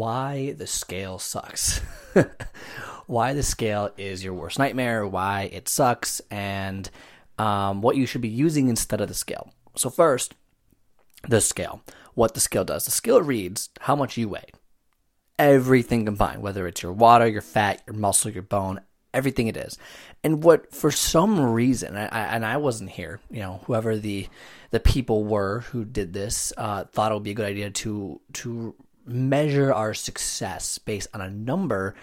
Why the scale sucks. why the scale is your worst nightmare, why it sucks, and um, what you should be using instead of the scale. So, first, the scale. What the scale does. The scale reads how much you weigh. Everything combined, whether it's your water, your fat, your muscle, your bone, everything it is. And what, for some reason, I, and I wasn't here, you know, whoever the the people were who did this uh, thought it would be a good idea to to measure our success based on a number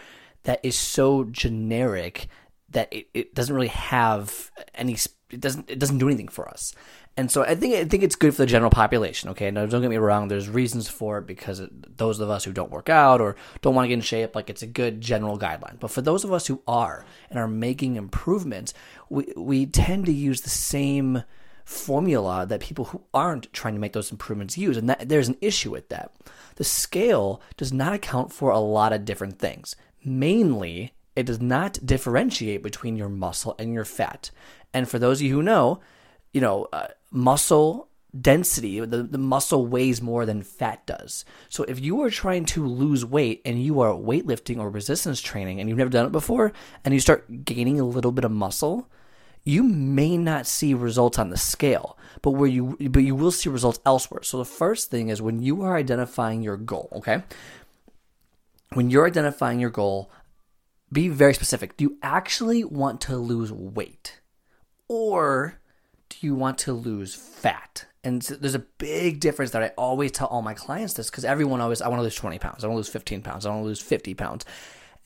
that is so generic that it, it doesn't really have any it doesn't it doesn't do anything for us and so I think I think it's good for the general population. Okay, now don't get me wrong. There's reasons for it because those of us who don't work out or don't want to get in shape, like it's a good general guideline. But for those of us who are and are making improvements, we we tend to use the same formula that people who aren't trying to make those improvements use, and that, there's an issue with that. The scale does not account for a lot of different things. Mainly, it does not differentiate between your muscle and your fat. And for those of you who know, you know, uh, muscle density, the, the muscle weighs more than fat does. So if you are trying to lose weight and you are weightlifting or resistance training and you've never done it before and you start gaining a little bit of muscle, you may not see results on the scale, but where you but you will see results elsewhere. So the first thing is when you are identifying your goal, okay? When you're identifying your goal, be very specific. Do you actually want to lose weight? Or do you want to lose fat? And so there's a big difference that I always tell all my clients this because everyone always, I want to lose 20 pounds, I want to lose 15 pounds, I want to lose 50 pounds.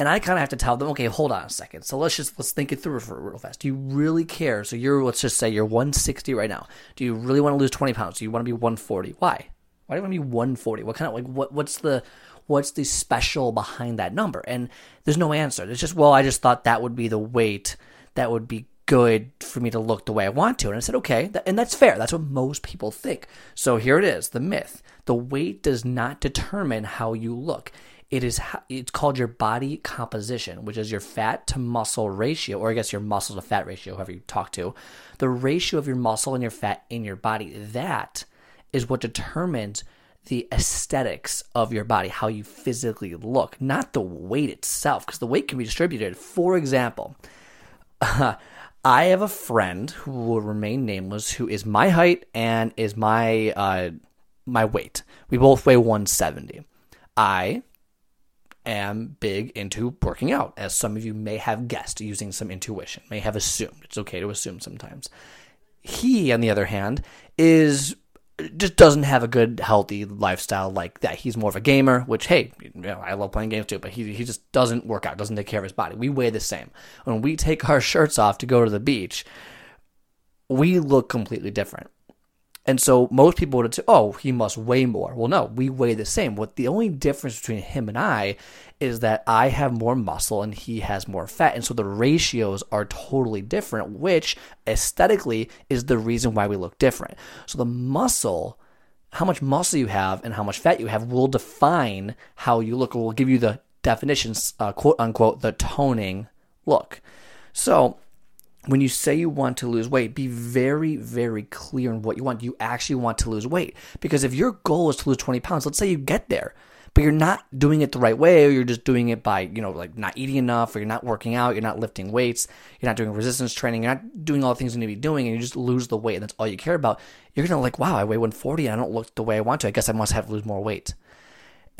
And I kind of have to tell them, okay, hold on a second. So let's just let's think it through for real fast. Do you really care? So you're let's just say you're 160 right now. Do you really want to lose 20 pounds? Do you want to be 140? Why? Why do you want to be 140? What kind of like what what's the what's the special behind that number? And there's no answer. It's just well, I just thought that would be the weight that would be good for me to look the way I want to. And I said, okay, and that's fair. That's what most people think. So here it is, the myth. The weight does not determine how you look. It is it's called your body composition, which is your fat to muscle ratio, or I guess your muscle to fat ratio, however you talk to. The ratio of your muscle and your fat in your body. That is what determines the aesthetics of your body, how you physically look, not the weight itself, because the weight can be distributed. For example, I have a friend who will remain nameless, who is my height and is my uh, my weight. We both weigh 170. I am big into working out, as some of you may have guessed using some intuition, may have assumed. It's okay to assume sometimes. He, on the other hand, is just doesn't have a good healthy lifestyle like that. He's more of a gamer, which hey, you know, I love playing games too, but he he just doesn't work out, doesn't take care of his body. We weigh the same. When we take our shirts off to go to the beach, we look completely different. And so most people would say, "Oh, he must weigh more." Well, no, we weigh the same. What the only difference between him and I is that I have more muscle and he has more fat, and so the ratios are totally different, which aesthetically is the reason why we look different. So the muscle, how much muscle you have and how much fat you have, will define how you look. Will give you the definitions, uh, quote unquote, the toning look. So when you say you want to lose weight, be very, very clear in what you want. You actually want to lose weight. Because if your goal is to lose 20 pounds, let's say you get there, but you're not doing it the right way, or you're just doing it by, you know, like not eating enough, or you're not working out, you're not lifting weights, you're not doing resistance training, you're not doing all the things you need to be doing, and you just lose the weight, and that's all you care about, you're gonna like, wow, I weigh 140 and I don't look the way I want to. I guess I must have to lose more weight.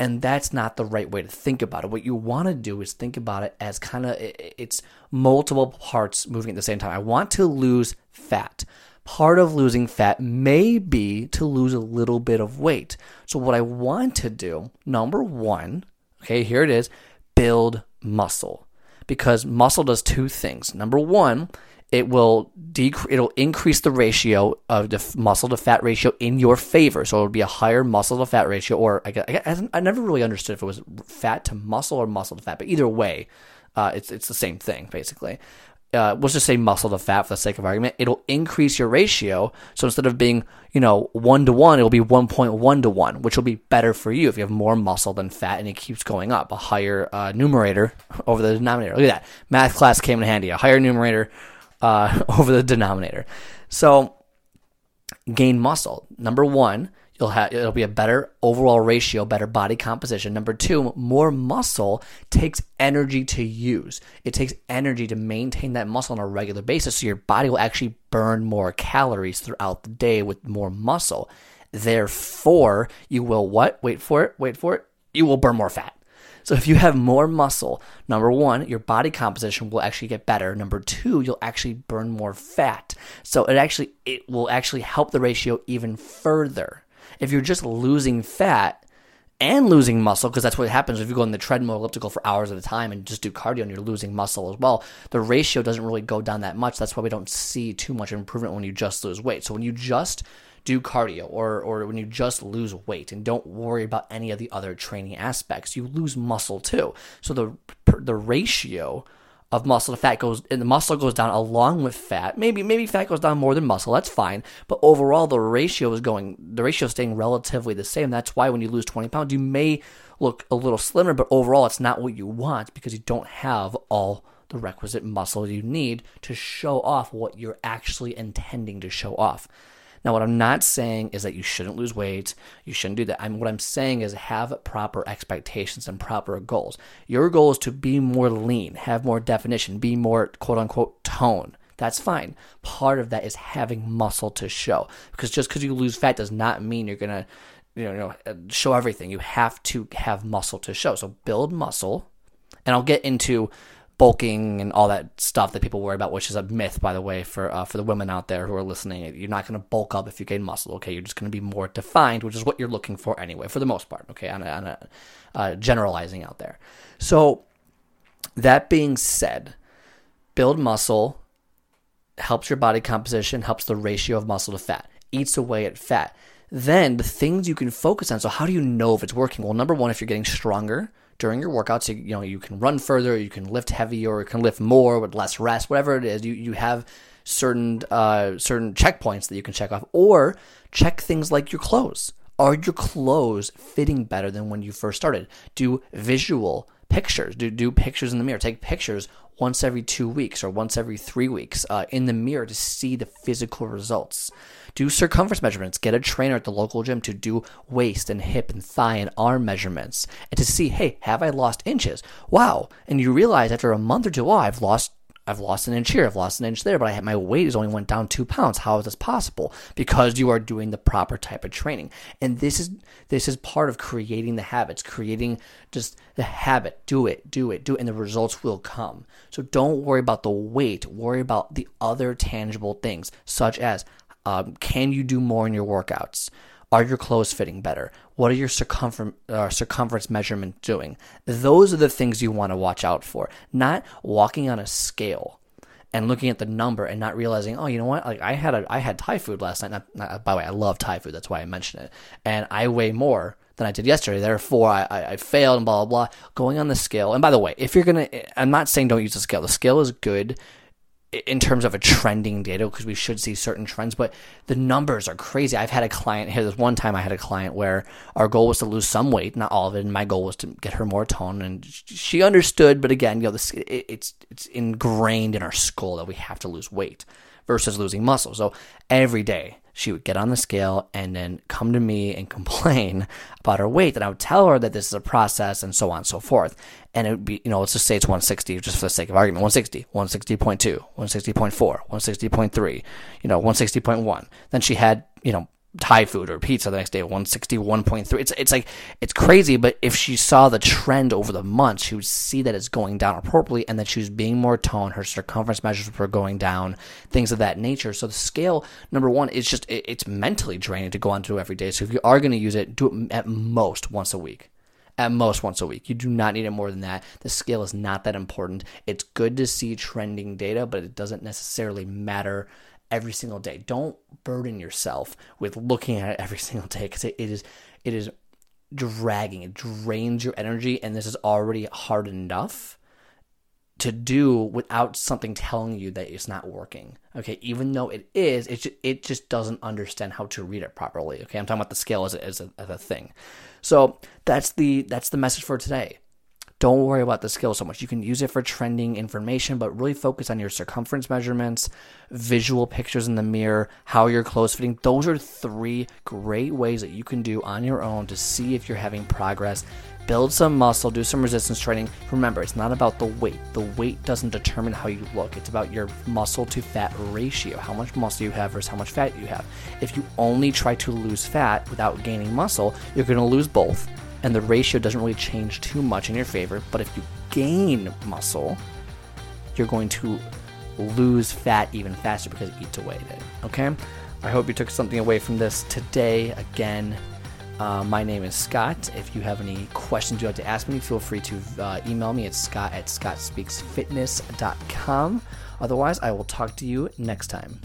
And that's not the right way to think about it. What you want to do is think about it as kind of it's multiple parts moving at the same time. I want to lose fat. Part of losing fat may be to lose a little bit of weight. So, what I want to do, number one, okay, here it is build muscle. Because muscle does two things. Number one, it will decrease it'll increase the ratio of the muscle to fat ratio in your favor so it'll be a higher muscle to fat ratio or I, guess, I, I never really understood if it was fat to muscle or muscle to fat but either way uh, it's it's the same thing basically uh, let's just say muscle to fat for the sake of argument, it'll increase your ratio. So instead of being, you know, one to one, it'll be 1.1 to one, which will be better for you if you have more muscle than fat and it keeps going up. A higher uh, numerator over the denominator. Look at that. Math class came in handy. A higher numerator uh, over the denominator. So gain muscle. Number one, you'll have it'll be a better overall ratio, better body composition. Number two, more muscle takes energy to use. It takes energy to maintain that muscle on a regular basis, so your body will actually burn more calories throughout the day with more muscle. Therefore, you will what? Wait for it. Wait for it. You will burn more fat. So if you have more muscle, number one, your body composition will actually get better. Number two, you'll actually burn more fat. So it actually it will actually help the ratio even further. If you're just losing fat and losing muscle, because that's what happens if you go on the treadmill elliptical for hours at a time and just do cardio and you're losing muscle as well, the ratio doesn't really go down that much. That's why we don't see too much improvement when you just lose weight. So when you just do cardio or or when you just lose weight and don't worry about any of the other training aspects, you lose muscle too. So the the ratio of muscle to fat goes and the muscle goes down along with fat. Maybe maybe fat goes down more than muscle. That's fine. But overall the ratio is going the ratio is staying relatively the same. That's why when you lose 20 pounds, you may look a little slimmer, but overall it's not what you want because you don't have all the requisite muscle you need to show off what you're actually intending to show off. Now, what I'm not saying is that you shouldn't lose weight. You shouldn't do that. I'm, what I'm saying is have proper expectations and proper goals. Your goal is to be more lean, have more definition, be more quote unquote tone. That's fine. Part of that is having muscle to show. Because just because you lose fat does not mean you're going to you know, show everything. You have to have muscle to show. So build muscle. And I'll get into bulking and all that stuff that people worry about, which is a myth, by the way, for uh, for the women out there who are listening. You're not going to bulk up if you gain muscle. Okay, you're just going to be more defined, which is what you're looking for anyway, for the most part. Okay, on a, on a uh, generalizing out there. So that being said, build muscle helps your body composition, helps the ratio of muscle to fat, eats away at fat. Then the things you can focus on. So how do you know if it's working? Well, number one, if you're getting stronger during your workouts. You, know, you can run further, you can lift heavier, or you can lift more with less rest, whatever it is. You you have certain uh, certain checkpoints that you can check off, or check things like your clothes. Are your clothes fitting better than when you first started? Do visual pictures. Do do pictures in the mirror. Take pictures once every two weeks or once every three weeks uh, in the mirror to see the physical results. Do circumference measurements. Get a trainer at the local gym to do waist and hip and thigh and arm measurements and to see, hey, have I lost inches? Wow. And you realize after a month or two, oh, I've lost I've lost an inch here, I've lost an inch there, but I had, my weight has only went down two pounds. How is this possible? Because you are doing the proper type of training, and this is this is part of creating the habits, creating just the habit. Do it, do it, do it, and the results will come. So don't worry about the weight. Worry about the other tangible things, such as um, can you do more in your workouts? Are your clothes fitting better? What are your circumference, uh, circumference measurements doing? Those are the things you want to watch out for. Not walking on a scale and looking at the number and not realizing, oh, you know what? Like I had a I had Thai food last night. Not, not, by the way, I love Thai food. That's why I mentioned it. And I weigh more than I did yesterday. Therefore, I, I, I failed and blah blah blah. Going on the scale. And by the way, if you're gonna, I'm not saying don't use the scale. The scale is good in terms of a trending data because we should see certain trends, but the numbers are crazy. I've had a client here. This one time I had a client where our goal was to lose some weight, not all of it, and my goal was to get her more tone, and she understood. But again, you know, this it, it's it's ingrained in our skull that we have to lose weight versus losing muscle. So every day she would get on the scale and then come to me and complain about her weight. And I would tell her that this is a process and so on and so forth. And it would be, you know, let's just say it's 160 just for the sake of argument 160, 160.2, 160.4, 160.3, you know, 160.1. Then she had, you know, Thai food or pizza the next day, 161.3. It's it's like it's crazy, but if she saw the trend over the months, she would see that it's going down appropriately and that she was being more toned, her circumference measures were going down, things of that nature. So the scale, number one, is just it, it's mentally draining to go onto every day. So if you are going to use it, do it at most once a week at most once a week. You do not need it more than that. The scale is not that important. It's good to see trending data, but it doesn't necessarily matter every single day. Don't burden yourself with looking at it every single day because it, it is it is dragging. It drains your energy, and this is already hard enough to do without something telling you that it's not working. Okay, even though it is, it just, it just doesn't understand how to read it properly. Okay, I'm talking about the scale as a, as a, as a thing. So that's the that's the message for today. Don't worry about the scale so much. You can use it for trending information, but really focus on your circumference measurements, visual pictures in the mirror, how your clothes fitting. Those are three great ways that you can do on your own to see if you're having progress build some muscle, do some resistance training. Remember, it's not about the weight. The weight doesn't determine how you look. It's about your muscle to fat ratio, how much muscle you have versus how much fat you have. If you only try to lose fat without gaining muscle, you're going to lose both, and the ratio doesn't really change too much in your favor. But if you gain muscle, you're going to lose fat even faster because it eats away at it. Okay? I hope you took something away from this today. Again, uh, my name is Scott. If you have any questions you'd like to ask me, feel free to uh, email me at scott at scottspeaksfitness.com. Otherwise, I will talk to you next time.